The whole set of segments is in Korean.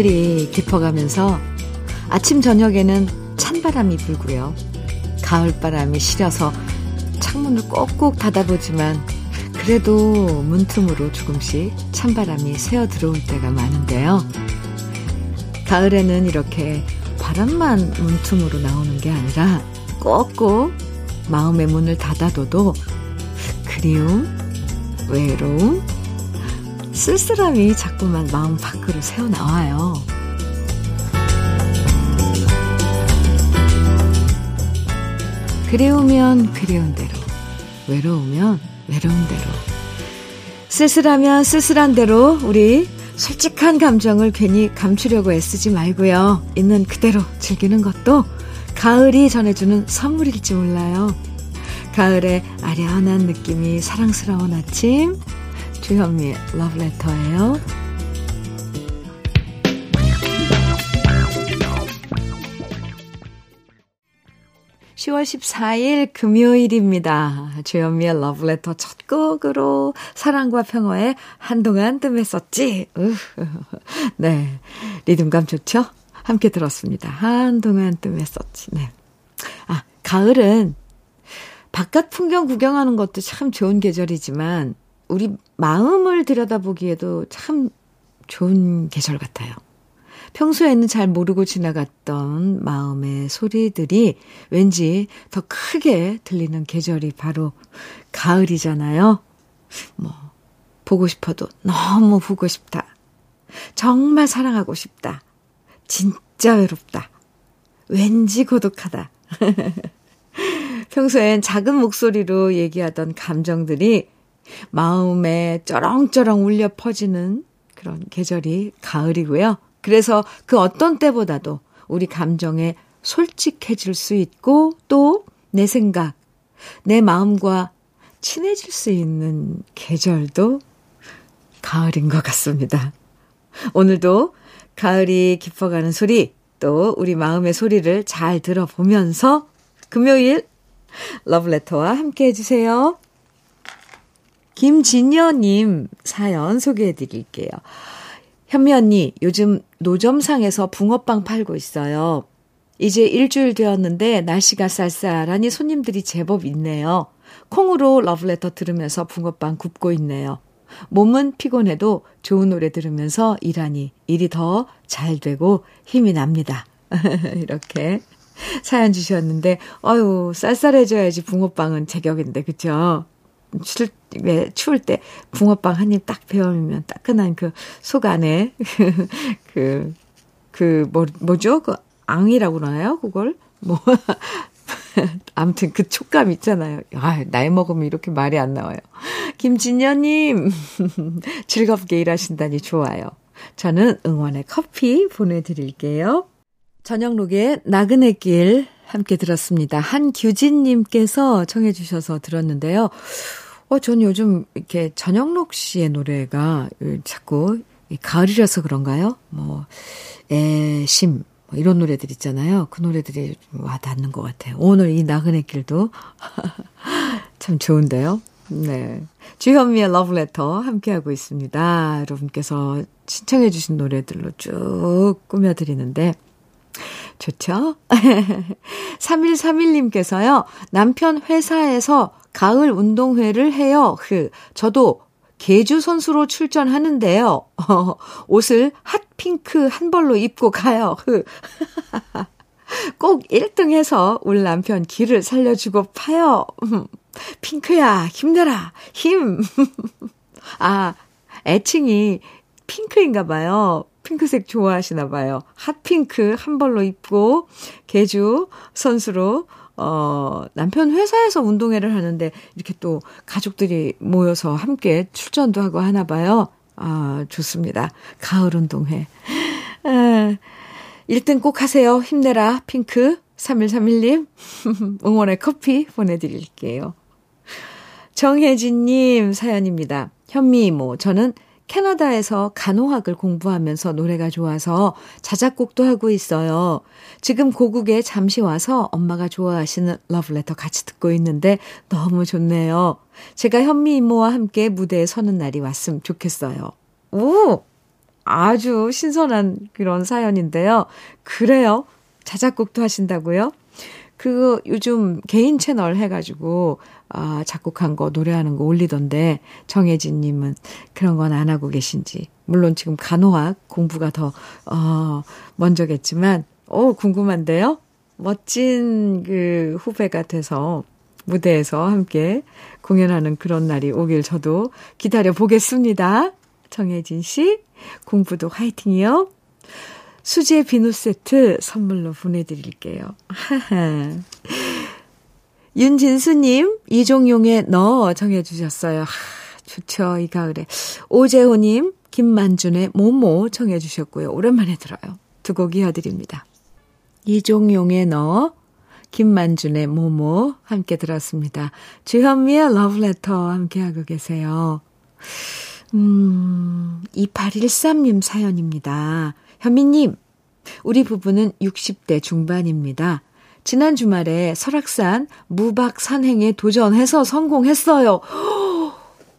가을이 깊어가면서 아침 저녁에는 찬바람이 불고요. 가을바람이 시려서 창문을 꼭꼭 닫아보지만 그래도 문틈으로 조금씩 찬바람이 새어 들어올 때가 많은데요. 가을에는 이렇게 바람만 문틈으로 나오는 게 아니라 꼭꼭 마음의 문을 닫아둬도 그리움, 외로움, 쓸쓸함이 자꾸만 마음 밖으로 새어나와요. 그리우면 그리운 대로, 외로우면 외로운 대로, 쓸쓸하면 쓸쓸한 대로 우리 솔직한 감정을 괜히 감추려고 애쓰지 말고요. 있는 그대로 즐기는 것도 가을이 전해주는 선물일지 몰라요. 가을의 아련한 느낌이 사랑스러운 아침 주현미의 러브레터예요. 10월 14일 금요일입니다. 주현미의 러브레터 첫 곡으로 사랑과 평화에 한동안 뜸했었지. 네. 리듬감 좋죠? 함께 들었습니다. 한동안 뜸했었지. 네. 아, 가을은 바깥 풍경 구경하는 것도 참 좋은 계절이지만 우리 마음을 들여다보기에도 참 좋은 계절 같아요. 평소에는 잘 모르고 지나갔던 마음의 소리들이 왠지 더 크게 들리는 계절이 바로 가을이잖아요. 뭐, 보고 싶어도 너무 보고 싶다. 정말 사랑하고 싶다. 진짜 외롭다. 왠지 고독하다. 평소엔 작은 목소리로 얘기하던 감정들이 마음에 쩌렁쩌렁 울려 퍼지는 그런 계절이 가을이고요. 그래서 그 어떤 때보다도 우리 감정에 솔직해질 수 있고 또 내 생각, 내 마음과 친해질 수 있는 계절도 가을인 것 같습니다. 오늘도 가을이 깊어가는 소리, 또 우리 마음의 소리를 잘 들어보면서 금요일 러브레터와 함께 해주세요. 김진여님 사연 소개해 드릴게요. 현미 언니, 요즘 노점상에서 붕어빵 팔고 있어요. 이제 일주일 되었는데 날씨가 쌀쌀하니 손님들이 제법 있네요. 콩으로 러브레터 들으면서 붕어빵 굽고 있네요. 몸은 피곤해도 좋은 노래 들으면서 일하니 일이 더 잘 되고 힘이 납니다. 이렇게 사연 주셨는데, 어유 쌀쌀해져야지 붕어빵은 제격인데, 그쵸? 추울, 왜, 추울 때 붕어빵 한 입 딱 베어면 따끈한 그 속 안에 그, 그, 뭐, 뭐죠? 그 앙이라고 그러나요? 그걸? 뭐. 아무튼 그 촉감 있잖아요. 아, 나이 먹으면 이렇게 말이 안 나와요. 김진녀님, 즐겁게 일하신다니 좋아요. 저는 응원의 커피 보내드릴게요. 저녁록의 나그네 길 함께 들었습니다. 한규진님께서 청해 주셔서 들었는데요. 어, 전 요즘 이렇게 전영록 씨의 노래가 자꾸 가을이라서 그런가요? 뭐, 애심, 뭐 이런 노래들 있잖아요. 그 노래들이 와 닿는 것 같아요. 오늘 이 나그네 길도 참 좋은데요. 네. 주현미의 러브레터 함께하고 있습니다. 여러분께서 신청해주신 노래들로 쭉 꾸며드리는데, 좋죠? 3131님께서요, 남편 회사에서 가을 운동회를 해요. 흐. 저도 개주 선수로 출전하는데요. 어, 옷을 핫핑크 한 벌로 입고 가요. 흐. 꼭 1등 해서 우리 남편 길을 살려주고 파요. 핑크야, 힘내라. 힘. 아, 애칭이 핑크인가 봐요. 핑크색 좋아하시나 봐요. 핫핑크 한 벌로 입고 개주 선수로 어, 남편 회사에서 운동회를 하는데 이렇게 또 가족들이 모여서 함께 출전도 하고 하나 봐요. 아, 좋습니다. 가을 운동회. 아, 1등 꼭 하세요. 힘내라. 핑크 3131님. 응원의 커피 보내드릴게요. 정혜진님 사연입니다. 현미 이모, 저는 캐나다에서 간호학을 공부하면서 노래가 좋아서 자작곡도 하고 있어요. 지금 고국에 잠시 와서 엄마가 좋아하시는 러브레터 같이 듣고 있는데 너무 좋네요. 제가 현미 이모와 함께 무대에 서는 날이 왔으면 좋겠어요. 오! 아주 신선한 그런 사연인데요. 그래요? 자작곡도 하신다고요? 그 요즘 개인 채널 해가지고 아, 작곡한 거, 노래하는 거 올리던데, 정혜진 님은 그런 건 안 하고 계신지. 물론 지금 간호학 공부가 더, 어, 먼저겠지만, 어, 궁금한데요? 멋진 그 후배가 돼서 무대에서 함께 공연하는 그런 날이 오길 저도 기다려 보겠습니다. 정혜진 씨, 공부도 화이팅이요. 수제 비누 세트 선물로 보내드릴게요. 윤진수님, 이종용의 너 정해주셨어요. 하, 좋죠, 이 가을에. 오재호님, 김만준의 모모 정해주셨고요. 오랜만에 들어요. 두 곡 이어드립니다. 이종용의 너, 김만준의 모모 함께 들었습니다. 주현미의 러브레터 함께하고 계세요. 음, 2813님 사연입니다. 현미님, 우리 부부는 60대 중반입니다. 지난 주말에 설악산 무박 산행에 도전해서 성공했어요.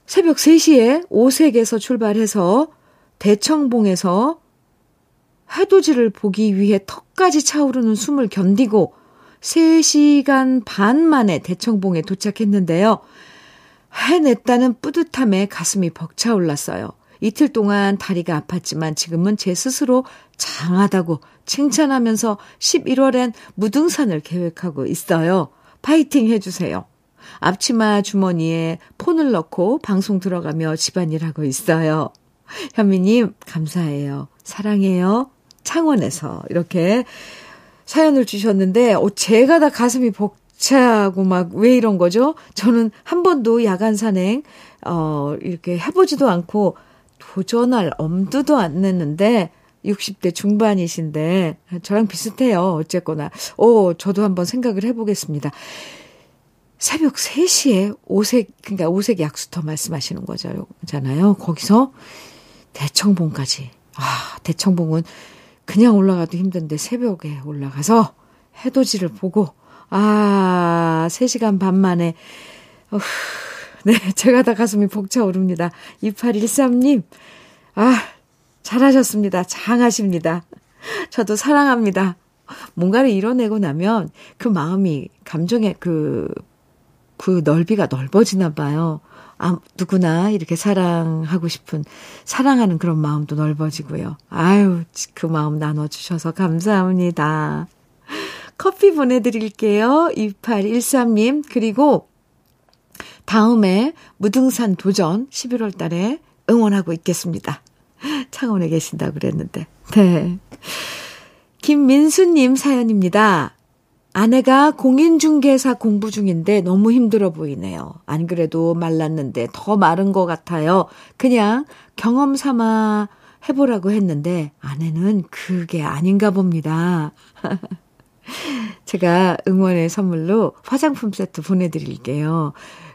새벽 3시에 오색에서 출발해서 대청봉에서 해돋이를 보기 위해 턱까지 차오르는 숨을 견디고 3시간 반 만에 대청봉에 도착했는데요. 해냈다는 뿌듯함에 가슴이 벅차올랐어요. 이틀 동안 다리가 아팠지만 지금은 제 스스로 장하다고 칭찬하면서 11월엔 무등산을 계획하고 있어요. 파이팅 해주세요. 앞치마 주머니에 폰을 넣고 방송 들어가며 집안일 하고 있어요. 현미님, 감사해요. 사랑해요. 창원에서 이렇게 사연을 주셨는데, 어, 제가 다 가슴이 벅차고 막 왜 이런 거죠? 저는 한 번도 야간 산행, 어, 이렇게 해보지도 않고 도전할 엄두도 안 냈는데 60대 중반이신데 저랑 비슷해요. 어쨌거나. 오, 저도 한번 생각을 해보겠습니다. 새벽 3시에 오색, 그러니까 오색 약수터 말씀하시는 거잖아요. 거기서 대청봉까지. 아, 대청봉은 그냥 올라가도 힘든데 새벽에 올라가서 해돋이를 보고, 아, 3시간 반 만에, 어, 네, 제가 다 가슴이 벅차오릅니다. 2813님, 아, 잘하셨습니다. 장하십니다. 저도 사랑합니다. 뭔가를 이뤄내고 나면 그 마음이, 감정의 그, 그 넓이가 넓어지나 봐요. 아, 누구나 이렇게 사랑하고 싶은, 사랑하는 그런 마음도 넓어지고요. 아유, 그 마음 나눠주셔서 감사합니다. 커피 보내드릴게요. 2813님. 그리고 다음에 무등산 도전 11월 달에 응원하고 있겠습니다. 창원에 계신다고 그랬는데. 네. 김민수님 사연입니다. 아내가 공인중개사 공부 중인데 너무 힘들어 보이네요. 안 그래도 말랐는데 더 마른 것 같아요. 그냥 경험 삼아 해보라고 했는데 아내는 그게 아닌가 봅니다. 제가 응원의 선물로 화장품 세트 보내드릴게요.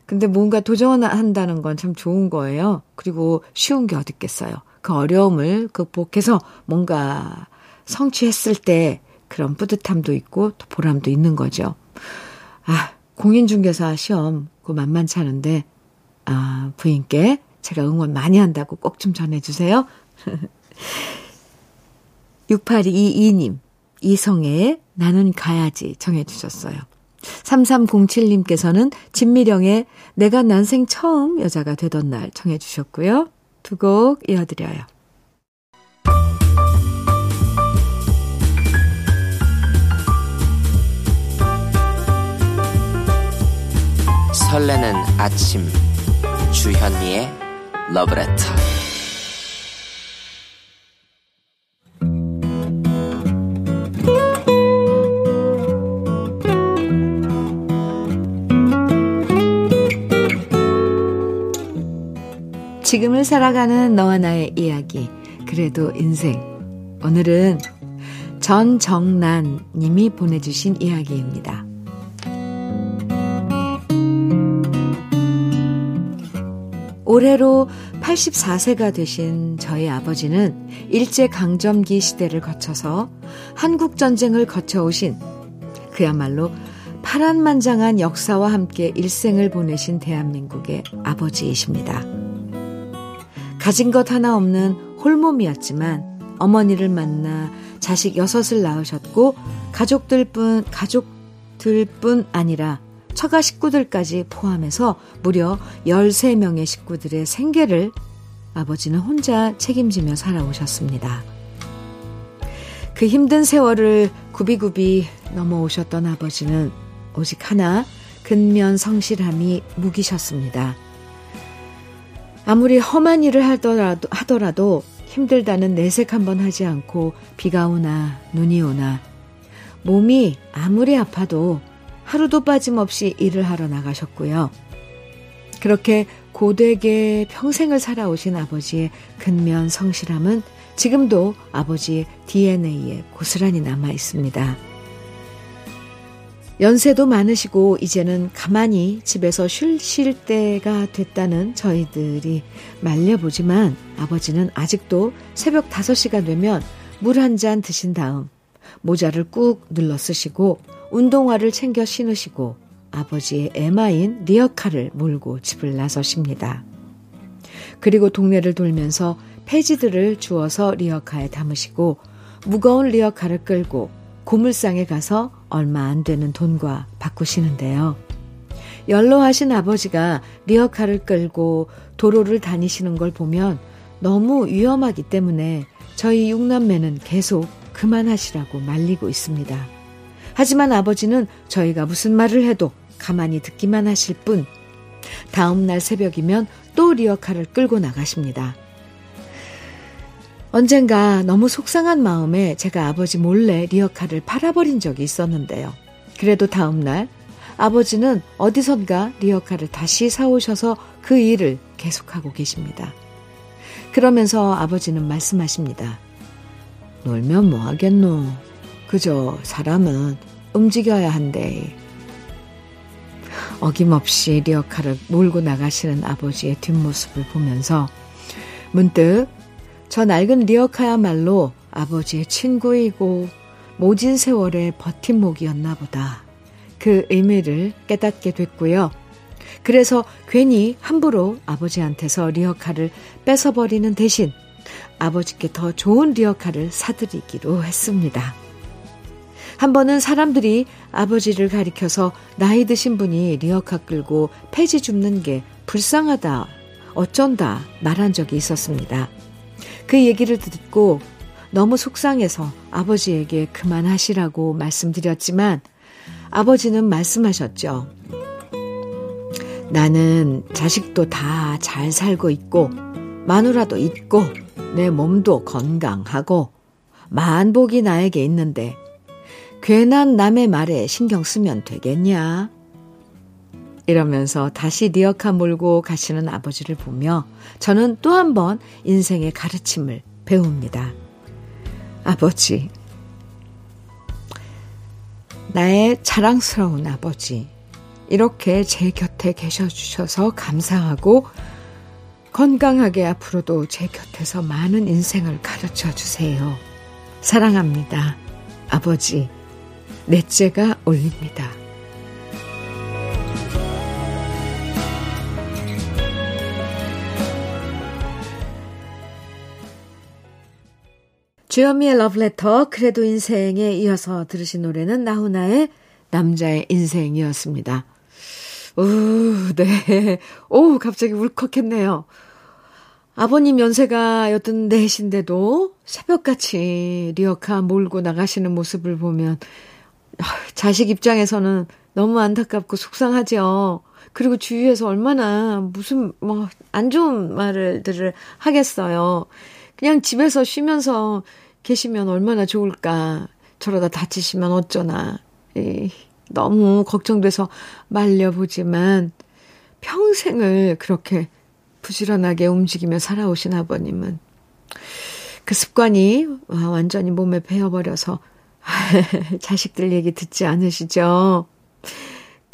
근데 뭔가 도전한다는 건 참 좋은 거예요. 그리고 쉬운 게 어딨겠어요. 그 어려움을 극복해서 뭔가 성취했을 때 그런 뿌듯함도 있고 또 보람도 있는 거죠. 아, 공인중개사 시험 그 만만치 않은데 아, 부인께 제가 응원 많이 한다고 꼭 좀 전해주세요. 6822님, 이성애의 나는 가야지 정해주셨어요. 3307님께서는 진미령의 내가 난생 처음 여자가 되던 날 청해 주셨고요. 두 곡 이어드려요. 설레는 아침 주현미의 러브레터 지금을 살아가는 너와 나의 이야기. 그래도 인생. 오늘은 전정란 님이 보내주신 이야기입니다. 올해로 84세가 되신 저희 아버지는 일제강점기 시대를 거쳐서 한국전쟁을 거쳐오신 그야말로 파란만장한 역사와 함께 일생을 보내신 대한민국의 아버지이십니다. 가진 것 하나 없는 홀몸이었지만 어머니를 만나 자식 여섯을 낳으셨고 가족들뿐 가족들뿐 아니라 처가 식구들까지 포함해서 무려 13명의 식구들의 생계를 아버지는 혼자 책임지며 살아오셨습니다. 그 힘든 세월을 굽이굽이 넘어오셨던 아버지는 오직 하나 근면 성실함이 무기셨습니다. 아무리 험한 일을 하더라도, 하더라도 힘들다는 내색 한번 하지 않고 비가 오나 눈이 오나 몸이 아무리 아파도 하루도 빠짐없이 일을 하러 나가셨고요. 그렇게 고되게 평생을 살아오신 아버지의 근면 성실함은 지금도 아버지의 DNA에 고스란히 남아 있습니다. 연세도 많으시고 이제는 가만히 집에서 쉴, 쉴 때가 됐다는 저희들이 말려보지만 아버지는 아직도 새벽 5시가 되면 물 한 잔 드신 다음 모자를 꾹 눌러 쓰시고 운동화를 챙겨 신으시고 아버지의 애마인 리어카를 몰고 집을 나서십니다. 그리고 동네를 돌면서 폐지들을 주워서 리어카에 담으시고 무거운 리어카를 끌고 고물상에 가서 얼마 안 되는 돈과 바꾸시는데요. 연로하신 아버지가 리어카를 끌고 도로를 다니시는 걸 보면 너무 위험하기 때문에 저희 육남매는 계속 그만하시라고 말리고 있습니다. 하지만 아버지는 저희가 무슨 말을 해도 가만히 듣기만 하실 뿐 다음날 새벽이면 또 리어카를 끌고 나가십니다. 언젠가 너무 속상한 마음에 제가 아버지 몰래 리어카를 팔아버린 적이 있었는데요. 그래도 다음날 아버지는 어디선가 리어카를 다시 사오셔서 그 일을 계속하고 계십니다. 그러면서 아버지는 말씀하십니다. 놀면 뭐 하겠노. 그저 사람은 움직여야 한대. 어김없이 리어카를 몰고 나가시는 아버지의 뒷모습을 보면서 문득 저 낡은 리어카야말로 아버지의 친구이고 모진 세월의 버팀목이었나 보다. 그 의미를 깨닫게 됐고요. 그래서 괜히 함부로 아버지한테서 리어카를 뺏어버리는 대신 아버지께 더 좋은 리어카를 사드리기로 했습니다. 한 번은 사람들이 아버지를 가리켜서 나이 드신 분이 리어카 끌고 폐지 줍는 게 불쌍하다, 어쩐다 말한 적이 있었습니다. 그 얘기를 듣고 너무 속상해서 아버지에게 그만하시라고 말씀드렸지만 아버지는 말씀하셨죠. 나는 자식도 다 잘 살고 있고 마누라도 있고 내 몸도 건강하고 만복이 나에게 있는데 괜한 남의 말에 신경 쓰면 되겠냐? 이러면서 다시 리어카 몰고 가시는 아버지를 보며 저는 또 한 번 인생의 가르침을 배웁니다. 아버지. 나의 자랑스러운 아버지. 이렇게 제 곁에 계셔 주셔서 감사하고 건강하게 앞으로도 제 곁에서 많은 인생을 가르쳐 주세요. 사랑합니다. 아버지. 넷째가 올립니다. 주현미의 러브레터 그래도 인생에 이어서 들으신 노래는 나훈아의 남자의 인생이었습니다. 우, 네. 오, 갑자기 울컥했네요. 아버님 연세가 여든 넷인데도 새벽같이 리어카 몰고 나가시는 모습을 보면 자식 입장에서는 너무 안타깝고 속상하죠. 그리고 주위에서 얼마나 무슨 뭐 안 좋은 말들을 하겠어요. 그냥 집에서 쉬면서 계시면 얼마나 좋을까. 저러다 다치시면 어쩌나. 이, 너무 걱정돼서 말려보지만 평생을 그렇게 부지런하게 움직이며 살아오신 아버님은 그 습관이 완전히 몸에 배어버려서 자식들 얘기 듣지 않으시죠?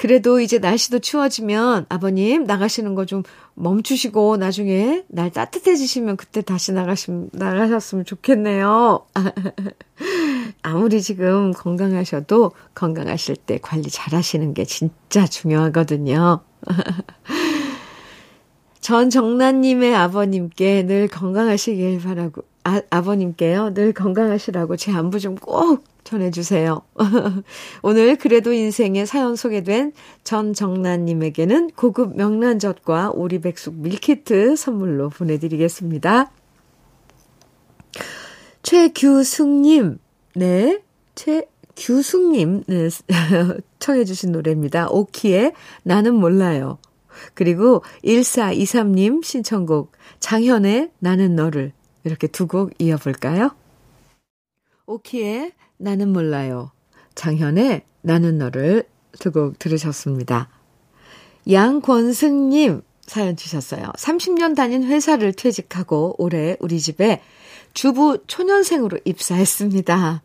그래도 이제 날씨도 추워지면 아버님 나가시는 거 좀 멈추시고 나중에 날 따뜻해지시면 그때 다시 나가시, 나가셨으면 좋겠네요. 아무리 지금 건강하셔도 건강하실 때 관리 잘 하시는 게 진짜 중요하거든요. 전 정란님의 아버님께 늘 건강하시길 바라고, 아, 아버님께요. 늘 건강하시라고 제 안부 좀 꼭 전해주세요. 오늘 그래도 인생의 사연 소개된 전정란님에게는 고급 명란젓과 오리백숙 밀키트 선물로 보내드리겠습니다. 최규숙님, 네, 최규숙님, 네, 청해주신 노래입니다. 오키의 나는 몰라요. 그리고 1423님 신청곡 장현의 나는 너를 이렇게 두 곡 이어볼까요? 오키의 나는 몰라요. 장현의 나는 너를 두 곡 들으셨습니다. 양권승님 사연 주셨어요. 30년 다닌 회사를 퇴직하고 올해 우리 집에 주부 초년생으로 입사했습니다.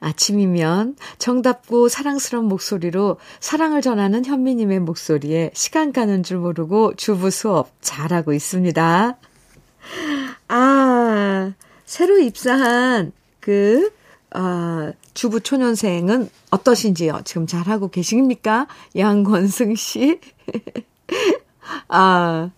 아침이면 정답고 사랑스러운 목소리로 사랑을 전하는 현미님의 목소리에 시간 가는 줄 모르고 주부 수업 잘하고 있습니다. 아, 새로 입사한 그, 아, 주부 초년생은 어떠신지요? 지금 잘하고 계십니까? 양권승 씨? 아,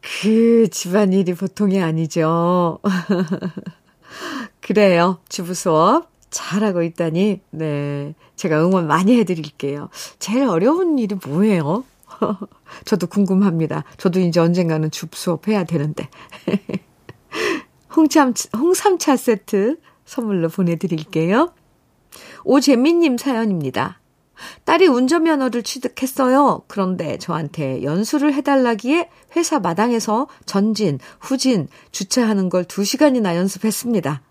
그 집안일이 보통이 아니죠. 그래요. 주부 수업 잘하고 있다니, 네. 제가 응원 많이 해드릴게요. 제일 어려운 일이 뭐예요? 저도 궁금합니다. 저도 이제 언젠가는 주부 수업 해야 되는데. 홍참, 홍삼차 세트 선물로 보내드릴게요. 오재민님 사연입니다. 딸이 운전면허를 취득했어요. 그런데 저한테 연수를 해달라기에 회사 마당에서 전진, 후진, 주차하는 걸 2시간이나 연습했습니다.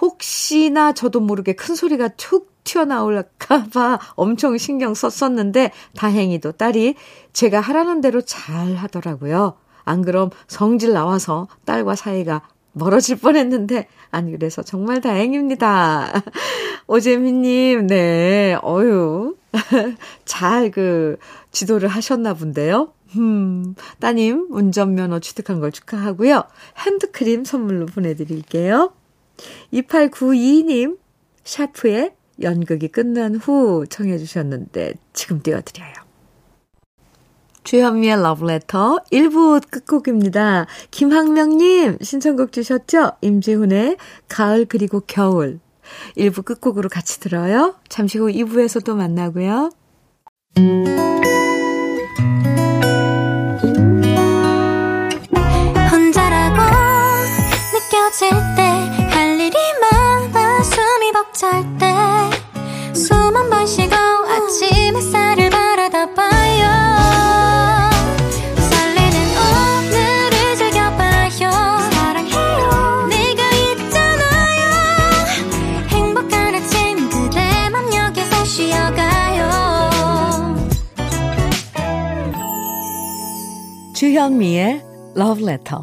혹시나 저도 모르게 큰 소리가 툭 튀어나올까봐 엄청 신경 썼었는데 다행히도 딸이 제가 하라는 대로 잘 하더라고요. 안 그럼 성질 나와서 딸과 사이가 멀어질 뻔했는데 안 그래서 정말 다행입니다. 오재민님, 네, 어유 잘 그 지도를 하셨나 본데요. 음, 따님 운전면허 취득한 걸 축하하고요. 핸드크림 선물로 보내드릴게요. 2892님, 샤프의 연극이 끝난 후 청해 주셨는데 지금 띄워드려요. 주현미의 러브레터 1부 끝곡입니다. 김학명님 신청곡 주셨죠? 임지훈의 가을 그리고 겨울 1부 끝곡으로 같이 들어요. 잠시 후 2부에서 또 만나고요. 주현미의 Love Letter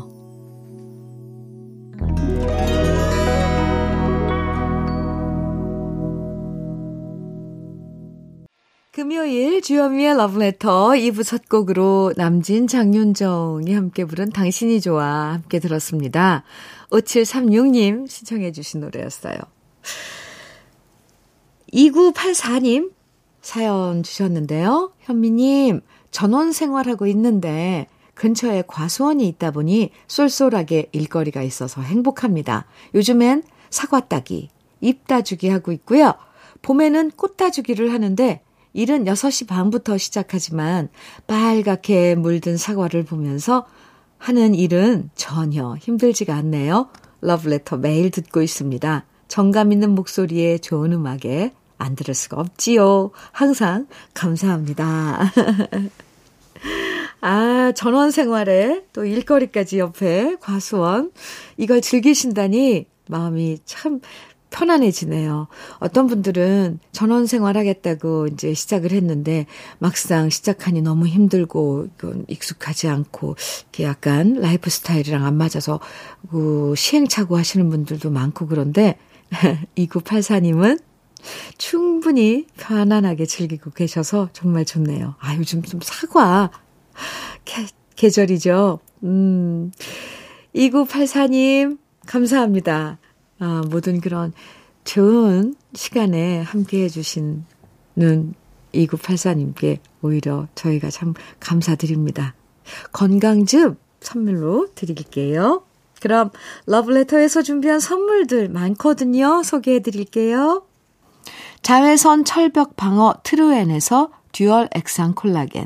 금요일 주현미의 러브레터 2부 첫 곡으로 남진 장윤정이 함께 부른 당신이 좋아 함께 들었습니다. 5736님 신청해 주신 노래였어요. 2984님 사연 주셨는데요. 현미님 전원 생활하고 있는데 근처에 과수원이 있다 보니 쏠쏠하게 일거리가 있어서 행복합니다. 요즘엔 사과 따기, 잎 따주기 하고 있고요. 봄에는 꽃 따주기를 하는데 일은 6시 반부터 시작하지만 빨갛게 물든 사과를 보면서 하는 일은 전혀 힘들지가 않네요. 러브레터 매일 듣고 있습니다. 정감 있는 목소리에 좋은 음악에 안 들을 수가 없지요. 항상 감사합니다. 아, 전원 생활에 또 일거리까지 옆에 과수원. 이걸 즐기신다니 마음이 참 편안해지네요. 어떤 분들은 전원 생활하겠다고 이제 시작을 했는데 막상 시작하니 너무 힘들고 이건 익숙하지 않고 이게 약간 라이프 스타일이랑 안 맞아서 그 시행착오 하시는 분들도 많고 그런데 2984님은 충분히 편안하게 즐기고 계셔서 정말 좋네요. 아, 요즘 좀 사과 계, 계절이죠. 음. 2984님 감사합니다. 아, 모든 그런 좋은 시간에 함께 해주시는 2984님께 오히려 저희가 참 감사드립니다. 건강즙 선물로 드릴게요. 그럼 러브레터에서 준비한 선물들 많거든요. 소개해 드릴게요. 자외선 철벽 방어 트루엔에서 dual 액상 콜라겐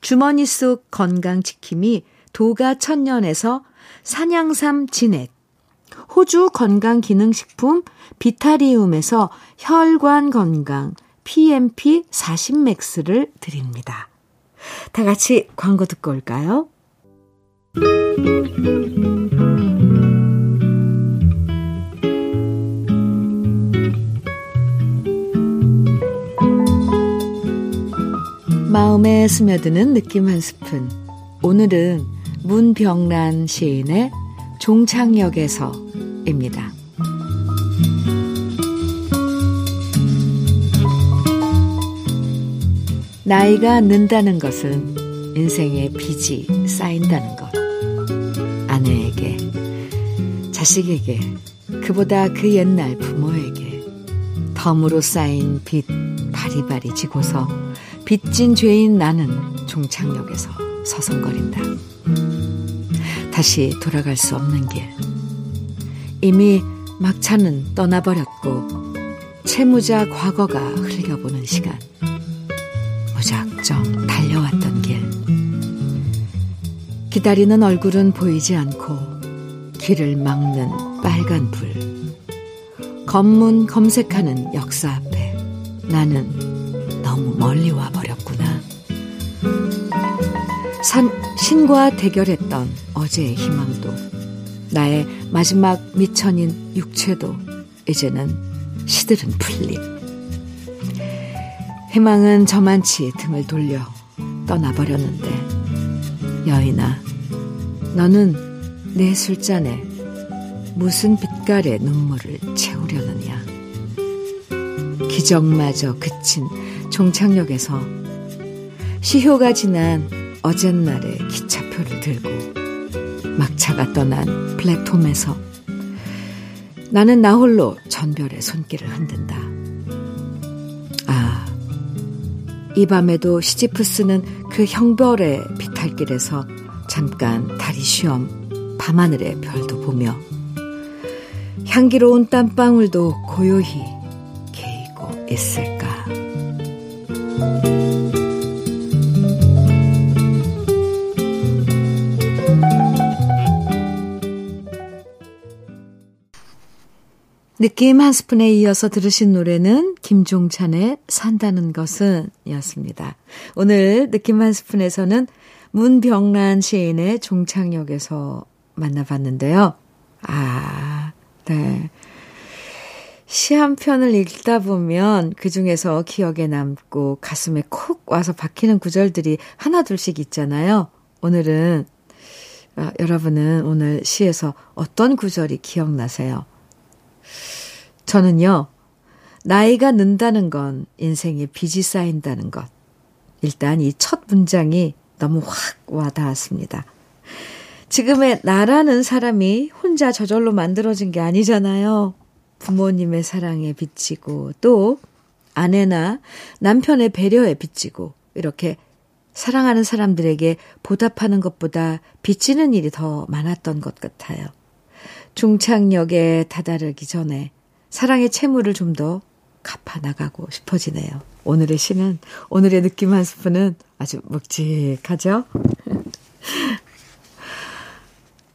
주머니 속 건강지킴이 도가천년에서 산양삼 진액, 호주 건강기능식품 비타리움에서 혈관 건강 PMP 40맥스를 드립니다. 다 같이 광고 듣고 올까요? 마음에 스며드는 느낌 한 스푼. 오늘은 문병란 시인의 종착역에서입니다. 나이가 는다는 것은 인생의 빚이 쌓인다는 것. 아내에게, 자식에게, 그보다 그 옛날 부모에게 덤으로 쌓인 빚 바리바리 지고서 빚진 죄인 나는 종착역에서 서성거린다. 다시 돌아갈 수 없는 길. 이미 막차는 떠나버렸고 채무자 과거가 흘려보는 시간. 무작정 달려왔던 길. 기다리는 얼굴은 보이지 않고 길을 막는 빨간 불. 검문 검색하는 역사 앞에 나는 너무 멀리 와 버렸구나. 산, 신과 대결했던 어제의 희망도, 나의 마지막 미천인 육체도 이제는 시들은 풀림. 희망은 저만치 등을 돌려 떠나버렸는데 여인아 너는 내 술잔에 무슨 빛깔의 눈물을 채우려느냐 기적마저 그친 종착역에서 시효가 지난 어젯날의 기차표를 들고 막차가 떠난 플랫폼에서 나는 나 홀로 전별의 손길을 흔든다. 이 밤에도 시지프스는 그 형별의 비탈길에서 잠깐 다리 쉬엄 밤하늘의 별도 보며 향기로운 땀방울도 고요히 개이고 있을까. 느낌 한 스푼에 이어서 들으신 노래는 김종찬의 산다는 것은 이었습니다. 오늘 느낌 한 스푼에서는 문병란 시인의 종착역에서 만나봤는데요. 아, 네. 시 한 편을 읽다 보면 그 중에서 기억에 남고 가슴에 콕 와서 박히는 구절들이 하나둘씩 있잖아요. 오늘은, 아, 여러분은 오늘 시에서 어떤 구절이 기억나세요? 저는요, 나이가 는다는 건 인생에 빚이 쌓인다는 것. 일단 이 첫 문장이 너무 확 와닿았습니다. 지금의 나라는 사람이 혼자 저절로 만들어진 게 아니잖아요. 부모님의 사랑에 비치고 또 아내나 남편의 배려에 비치고 이렇게 사랑하는 사람들에게 보답하는 것보다 비치는 일이 더 많았던 것 같아요. 중창역에 다다르기 전에 사랑의 채무를 좀 더 갚아 나가고 싶어지네요. 오늘의 시는, 오늘의 느낌 한 스푼은 아주 묵직하죠?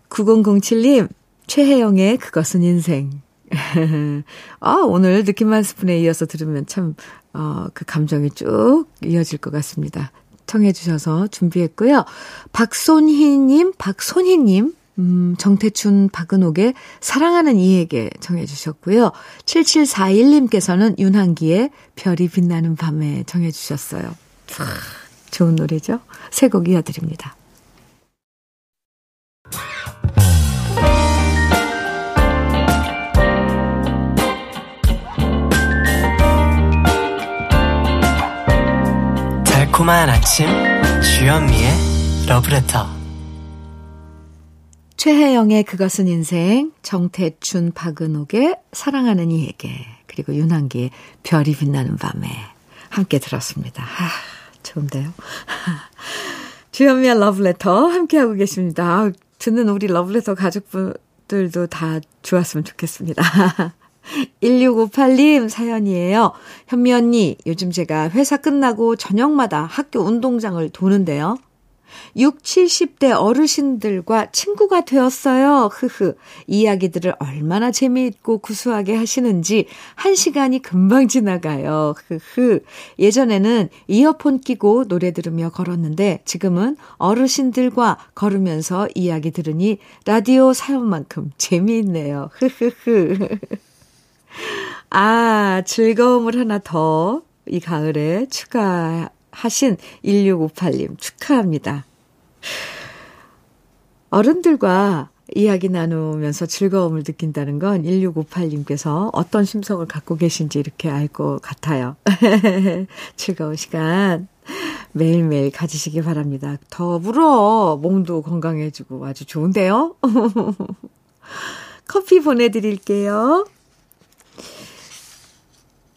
9007님, 최혜영의 그것은 인생. 아, 오늘 느낌 한 스푼에 이어서 들으면 참, 어, 그 감정이 쭉 이어질 것 같습니다. 청해 주셔서 준비했고요. 박손희님, 박손희님, 음, 정태춘, 박은옥의 사랑하는 이에게 정해 주셨고요. 7741님께서는 윤한기의 별이 빛나는 밤에 정해 주셨어요. 좋은 노래죠? 새곡 이어드립니다. 달콤한 아침 주현미의 러브레터 최혜영의 그것은 인생 정태춘 박은옥의 사랑하는 이에게 그리고 윤한기의 별이 빛나는 밤에 함께 들었습니다. 아, 좋은데요. 주현미의 러브레터 함께하고 계십니다. 듣는 우리 러브레터 가족분들도 다 좋았으면 좋겠습니다. 1658님 사연이에요. 현미 언니, 요즘 제가 회사 끝나고 저녁마다 학교 운동장을 도는데요. 6, 70대 어르신들과 친구가 되었어요. 흐흐. 이야기들을 얼마나 재미있고 구수하게 하시는지 한 시간이 금방 지나가요. 흐흐. 예전에는 이어폰 끼고 노래 들으며 걸었는데 지금은 어르신들과 걸으면서 이야기 들으니 라디오 사연만큼 재미있네요. 흐흐흐. 아, 즐거움을 하나 더 이 가을에 추가하신 1658님 축하합니다. 어른들과 이야기 나누면서 즐거움을 느낀다는 건 1658님께서 어떤 심성을 갖고 계신지 이렇게 알 것 같아요. 즐거운 시간 매일매일 가지시기 바랍니다. 더불어 몸도 건강해지고 아주 좋은데요? 커피 보내드릴게요.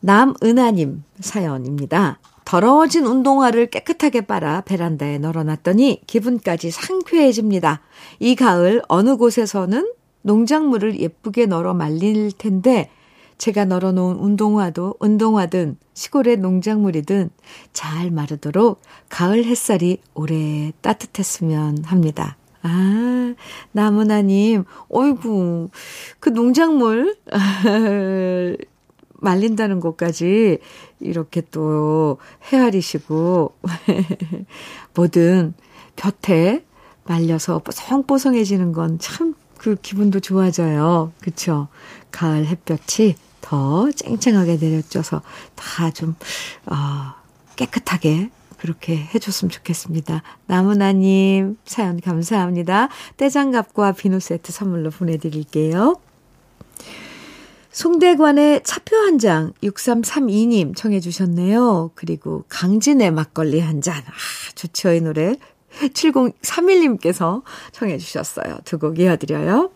남은하님 사연입니다. 더러워진 운동화를 깨끗하게 빨아 베란다에 널어놨더니 기분까지 상쾌해집니다. 이 가을 어느 곳에서는 농작물을 예쁘게 널어 말릴 텐데 제가 널어놓은 운동화도 운동화든 시골의 농작물이든 잘 마르도록 가을 햇살이 오래 따뜻했으면 합니다. 아, 나무나님, 어이구, 그 농작물, 말린다는 것까지 이렇게 또 헤아리시고 뭐든 볕에 말려서 뽀송뽀송해지는 건 참 그 기분도 좋아져요. 그쵸? 가을 햇볕이 더 쨍쨍하게 내려줘서 다 좀, 어, 깨끗하게 그렇게 해줬으면 좋겠습니다. 나무나님 사연 감사합니다. 떼장갑과 비누 세트 선물로 보내드릴게요. 송대관의 차표 한 장 6332님 청해 주셨네요. 그리고 강진의 막걸리 한 잔. 아, 좋죠. 이 노래. 7031님께서 청해 주셨어요. 두 곡 이어드려요.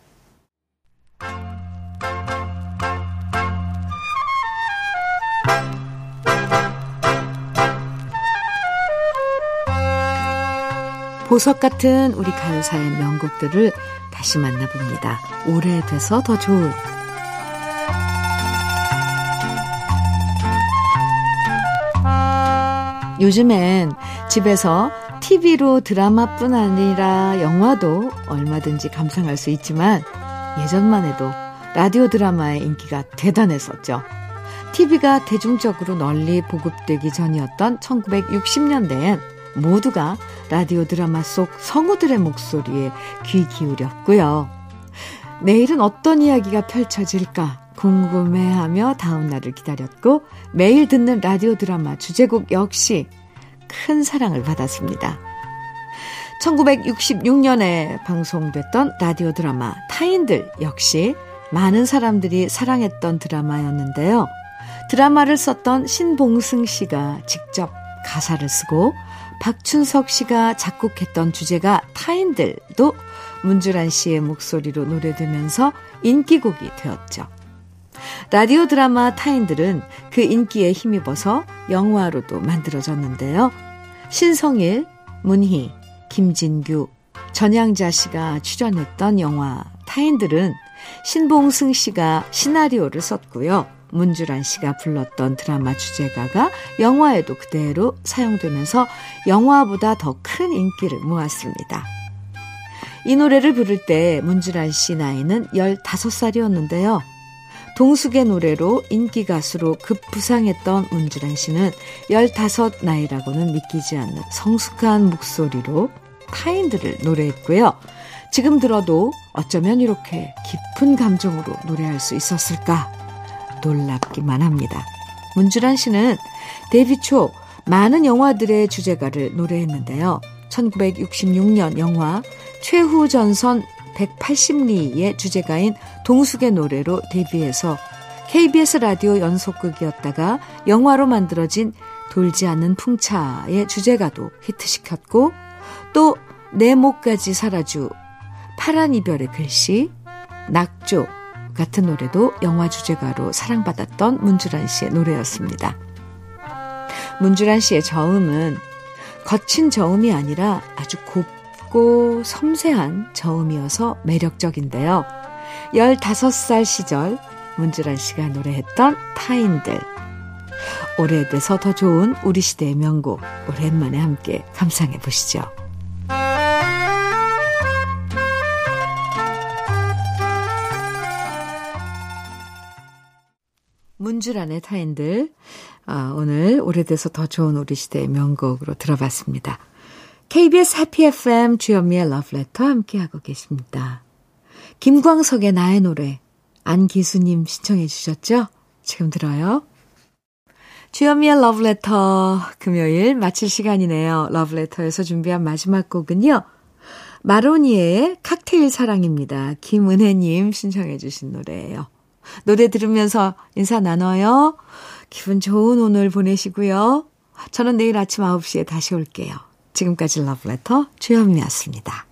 보석 같은 우리 가요사의 명곡들을 다시 만나봅니다. 오래돼서 더 좋은 요즘엔 집에서 TV로 드라마뿐 아니라 영화도 얼마든지 감상할 수 있지만 예전만 해도 라디오 드라마의 인기가 대단했었죠. TV가 대중적으로 널리 보급되기 전이었던 1960년대엔 모두가 라디오 드라마 속 성우들의 목소리에 귀 기울였고요. 내일은 어떤 이야기가 펼쳐질까 궁금해하며 다음날을 기다렸고 매일 듣는 라디오 드라마 주제곡 역시 큰 사랑을 받았습니다. 1966년에 방송됐던 라디오 드라마 타인들 역시 많은 사람들이 사랑했던 드라마였는데요. 드라마를 썼던 신봉승 씨가 직접 가사를 쓰고 박춘석 씨가 작곡했던 주제가 타인들도 문주란 씨의 목소리로 노래되면서 인기곡이 되었죠. 라디오 드라마 타인들은 그 인기에 힘입어서 영화로도 만들어졌는데요. 신성일, 문희, 김진규, 전양자 씨가 출연했던 영화 타인들은 신봉승 씨가 시나리오를 썼고요. 문주란 씨가 불렀던 드라마 주제가가 영화에도 그대로 사용되면서 영화보다 더 큰 인기를 모았습니다. 이 노래를 부를 때 문주란 씨 나이는 15살이었는데요. 동숙의 노래로 인기 가수로 급부상했던 문주란 씨는 15 나이라고는 믿기지 않는 성숙한 목소리로 타인들을 노래했고요. 지금 들어도 어쩌면 이렇게 깊은 감정으로 노래할 수 있었을까 놀랍기만 합니다. 문주란 씨는 데뷔 초 많은 영화들의 주제가를 노래했는데요. 1966년 영화 최후전선 180리의 주제가인 동숙의 노래로 데뷔해서 KBS 라디오 연속극이었다가 영화로 만들어진 돌지 않는 풍차의 주제가도 히트시켰고 또 내 목까지 살아주 파란 이별의 글씨 낙조 같은 노래도 영화 주제가로 사랑받았던 문주란 씨의 노래였습니다. 문주란 씨의 저음은 거친 저음이 아니라 아주 곱 고 섬세한 저음이어서 매력적인데요. 15살 시절 문주란 씨가 노래했던 타인들. 오래돼서 더 좋은 우리 시대의 명곡 오랜만에 함께 감상해 보시죠. 문주란의 타인들. 아, 오늘 오래돼서 더 좋은 우리 시대의 명곡으로 들어봤습니다. KBS 해피 FM 주현미의 러브레터 함께하고 계십니다. 김광석의 나의 노래 안기수님 신청해 주셨죠? 지금 들어요. 주현미의 러브레터 금요일 마칠 시간이네요. 러브레터에서 준비한 마지막 곡은요. 마로니에의 칵테일 사랑입니다. 김은혜님 신청해 주신 노래예요. 노래 들으면서 인사 나눠요. 기분 좋은 오늘 보내시고요. 저는 내일 아침 9시에 다시 올게요. 지금까지 러브레터 주현미였습니다.